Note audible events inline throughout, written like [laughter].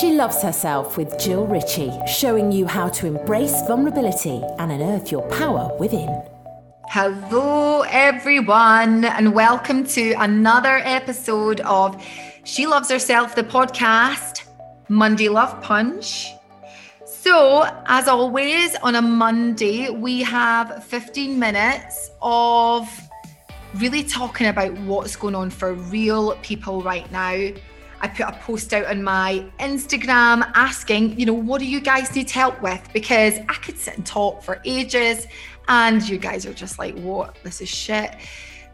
She Loves Herself with Jill Ritchie, showing you how to embrace vulnerability and unearth your power within. Hello, everyone, and welcome to another episode of She Loves Herself, the podcast, Monday Love Punch. So, as always, on a Monday, we have 15 minutes of really talking about what's going on for real people right now I put a post out on my Instagram asking, you know, what do you guys need help with? Because I could sit and talk for ages and you guys are just like, what? This is shit.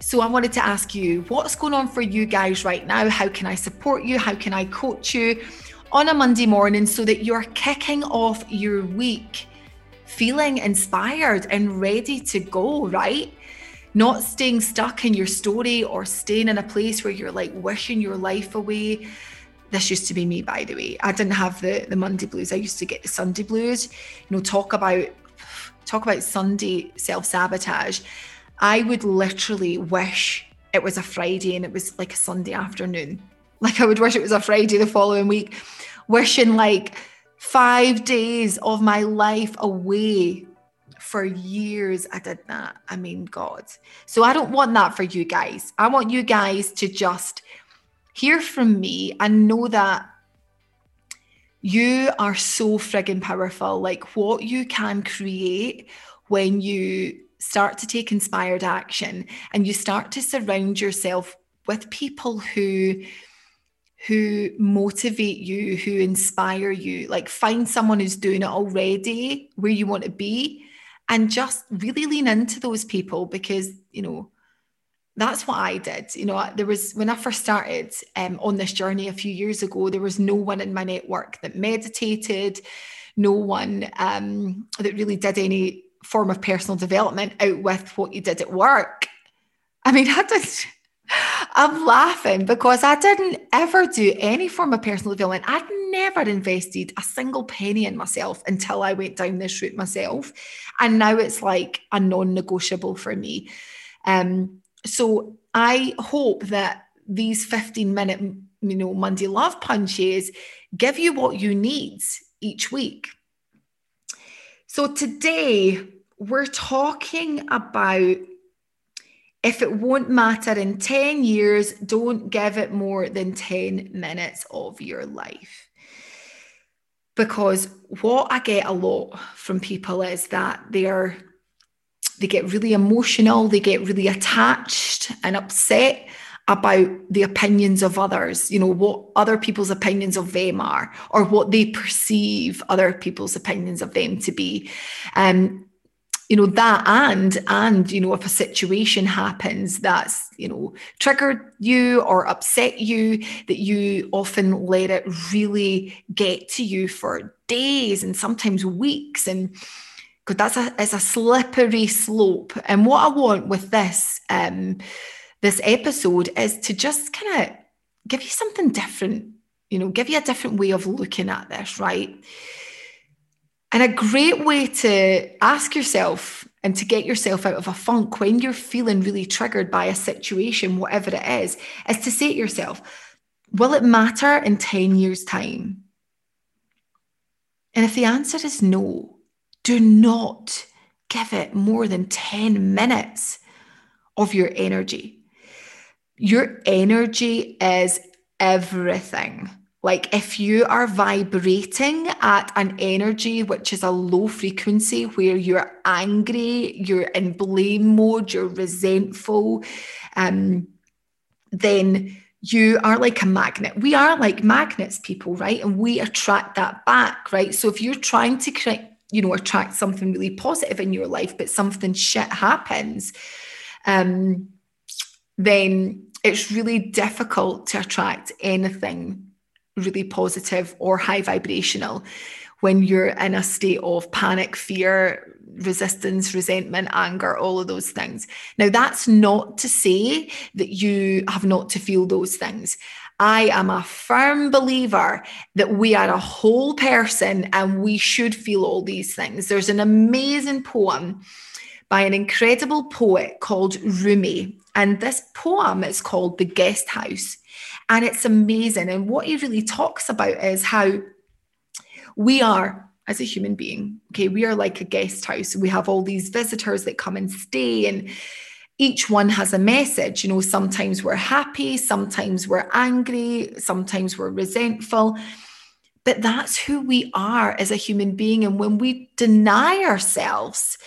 So I wanted to ask you, what's going on for you guys right now? How can I support you? How can I coach you on a Monday morning so that you're kicking off your week feeling inspired and ready to go, right? Not staying stuck in your story or staying in a place where you're like wishing your life away. This used to be me, by the way. I didn't have the, the Monday blues. I used to get the Sunday blues. You know, talk about talk about Sunday self-sabotage. I would literally wish it was a Friday and it was like a Sunday afternoon. Like I would wish it was a Friday the following week, wishing like five days of my life away for years I did that. I mean, God. So I don't want that for you guys. I want you guys to just hear from me and know that you are so friggin' powerful. Like what you can create when you start to take inspired action and you start to surround yourself with people who who motivate you, who inspire you. Like find someone who's doing it already where you want to be and just really lean into those people because, you know, that's what I did. You know, there was when I first started um, on this journey a few years ago, there was no one in my network that meditated, no one um, that really did any form of personal development out with what you did at work. I mean, [laughs] I did. I'm laughing because I didn't ever do any form of personal development. I'd never invested a single penny in myself until I went down this route myself. And now it's like a non negotiable for me. Um, so I hope that these 15 minute, you know, Monday love punches give you what you need each week. So today we're talking about if it won't matter in 10 years, don't give it more than 10 minutes of your life. Because what I get a lot from people is that they're they get really emotional, they get really attached and upset about the opinions of others, you know, what other people's opinions of them are, or what they perceive other people's opinions of them to be. Um, you know that and and you know if a situation happens that's you know triggered you or upset you that you often let it really get to you for days and sometimes weeks and because that's a it's a slippery slope. And what i want with this um this episode is to just kind of give you something different you know give you a different way of looking at this right and a great way to ask yourself and to get yourself out of a funk when you're feeling really triggered by a situation, whatever it is, is to say to yourself, will it matter in 10 years' time? And if the answer is no, do not give it more than 10 minutes of your energy. Your energy is everything. Like if you are vibrating at an energy which is a low frequency where you're angry, you're in blame mode, you're resentful, um, then you are like a magnet. We are like magnets, people, right? And we attract that back, right? So if you're trying to create, you know, attract something really positive in your life, but something shit happens, um, then it's really difficult to attract anything really positive or high vibrational when you're in a state of panic, fear, resistance, resentment, anger, all of those things. Now, that's not to say that you have not to feel those things. I am a firm believer that we are a whole person and we should feel all these things. There's an amazing poem by an incredible poet called Rumi. And this poem is called The Guest House. And it's amazing. And what he really talks about is how we are as a human being. Okay, we are like a guest house. We have all these visitors that come and stay, and each one has a message. You know, sometimes we're happy, sometimes we're angry, sometimes we're resentful. But that's who we are as a human being. And when we deny ourselves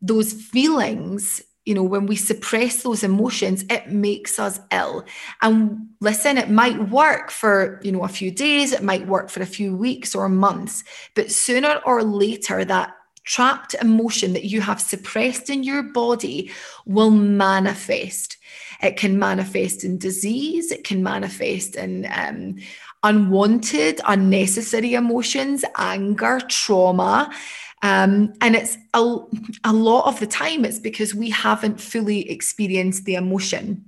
those feelings, you know, when we suppress those emotions, it makes us ill. And listen, it might work for, you know, a few days, it might work for a few weeks or months, but sooner or later, that trapped emotion that you have suppressed in your body will manifest. It can manifest in disease, it can manifest in um, unwanted, unnecessary emotions, anger, trauma. Um, and it's a, a lot of the time, it's because we haven't fully experienced the emotion.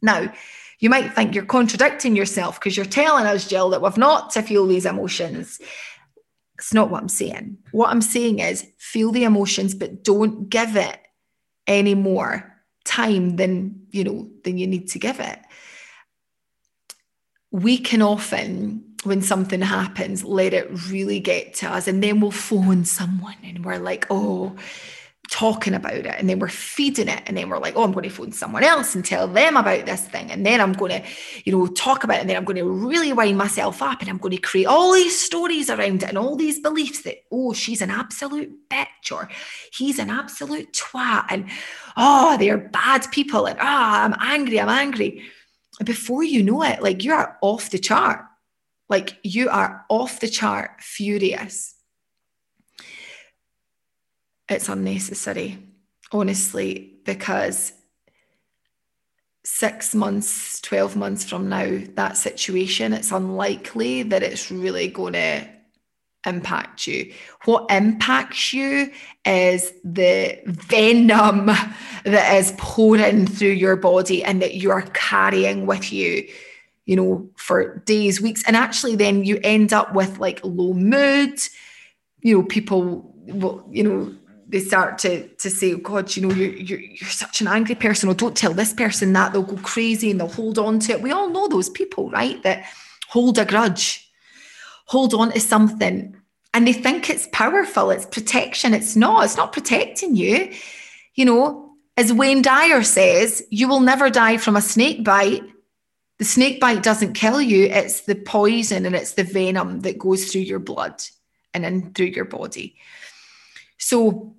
Now, you might think you're contradicting yourself because you're telling us, Jill, that we've not to feel these emotions. It's not what I'm saying. What I'm saying is feel the emotions, but don't give it any more time than you know than you need to give it. We can often when something happens, let it really get to us. And then we'll phone someone and we're like, oh, talking about it. And then we're feeding it. And then we're like, oh, I'm going to phone someone else and tell them about this thing. And then I'm going to, you know, talk about it. And then I'm going to really wind myself up and I'm going to create all these stories around it and all these beliefs that, oh, she's an absolute bitch or he's an absolute twat. And oh, they're bad people. And ah, oh, I'm angry. I'm angry. Before you know it, like you're off the chart like you are off the chart furious. It's unnecessary, honestly, because six months, 12 months from now, that situation, it's unlikely that it's really going to impact you. What impacts you is the venom [laughs] that is pouring through your body and that you're carrying with you you know, for days, weeks. And actually, then you end up with like low mood. You know, people will, you know, they start to to say, oh God, you know, you're, you're you're such an angry person, or don't tell this person that. They'll go crazy and they'll hold on to it. We all know those people, right? That hold a grudge, hold on to something, and they think it's powerful, it's protection. It's not. It's not protecting you. You know, as Wayne Dyer says, you will never die from a snake bite the snake bite doesn't kill you, it's the poison and it's the venom that goes through your blood and in through your body. So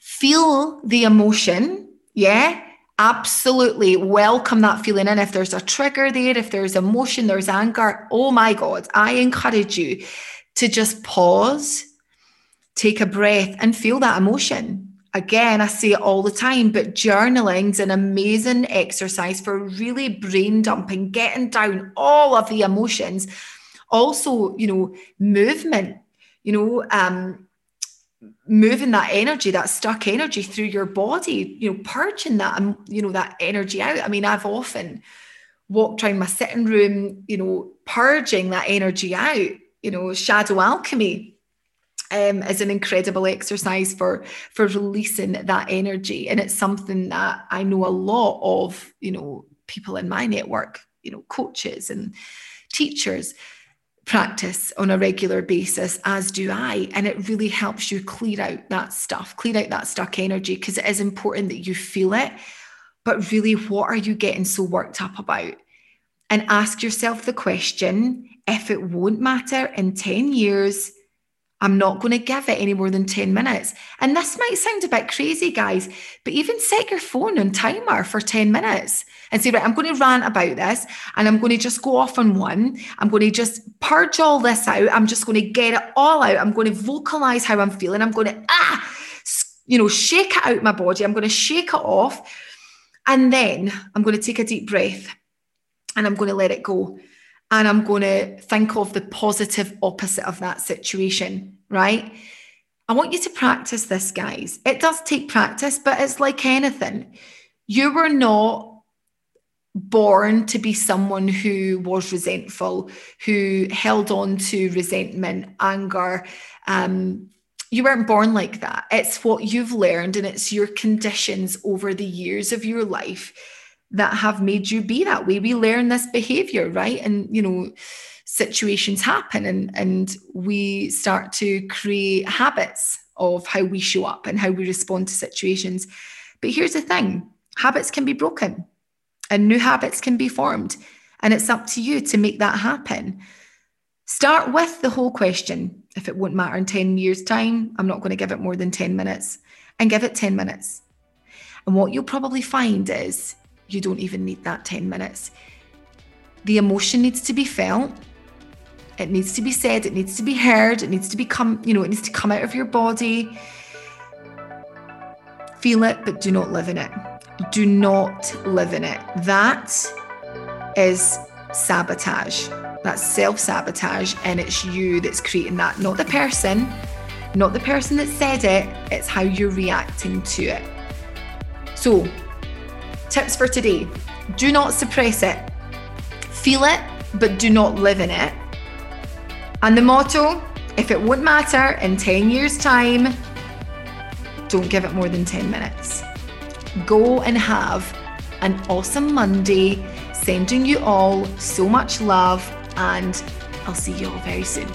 feel the emotion, yeah. Absolutely welcome that feeling in. If there's a trigger there, if there's emotion, there's anger, oh my God, I encourage you to just pause, take a breath, and feel that emotion again, I say it all the time, but journaling's an amazing exercise for really brain dumping, getting down all of the emotions. Also, you know, movement, you know, um, moving that energy, that stuck energy through your body, you know, purging that, um, you know, that energy out. I mean, I've often walked around my sitting room, you know, purging that energy out, you know, shadow alchemy um, is an incredible exercise for for releasing that energy, and it's something that I know a lot of you know people in my network, you know, coaches and teachers practice on a regular basis, as do I. And it really helps you clear out that stuff, clear out that stuck energy, because it is important that you feel it. But really, what are you getting so worked up about? And ask yourself the question if it won't matter in 10 years, I'm not going to give it any more than 10 minutes. And this might sound a bit crazy, guys, but even set your phone on timer for 10 minutes and say, right, I'm going to rant about this and I'm going to just go off on one. I'm going to just purge all this out. I'm just going to get it all out. I'm going to vocalize how I'm feeling. I'm going to, ah, you know, shake it out my body. I'm going to shake it off. And then I'm going to take a deep breath and I'm going to let it go and I'm going to think of the positive opposite of that situation, right? I want you to practice this, guys. It does take practice, but it's like anything. You were not born to be someone who was resentful, who held on to resentment, anger. Um, you weren't born like that. It's what you've learned and it's your conditions over the years of your life that have made you be that way. We learn this behavior, right? And, you know, situations happen and, and we start to create habits of how we show up and how we respond to situations. But here's the thing habits can be broken and new habits can be formed. And it's up to you to make that happen. Start with the whole question. If it won't matter in 10 years' time, I'm not going to give it more than 10 minutes and give it 10 minutes. And what you'll probably find is you don't even need that 10 minutes. The emotion needs to be felt. It needs to be said, it needs to be heard, it needs to become, you know, it needs to come out of your body. Feel it, but do not live in it. Do not live in it. That is sabotage. That's self sabotage, and it's you that's creating that, not the person, not the person that said it, it's how you're reacting to it. So, tips for today do not suppress it, feel it, but do not live in it. And the motto if it won't matter in 10 years' time, don't give it more than 10 minutes. Go and have an awesome Monday. Sending you all so much love, and I'll see you all very soon.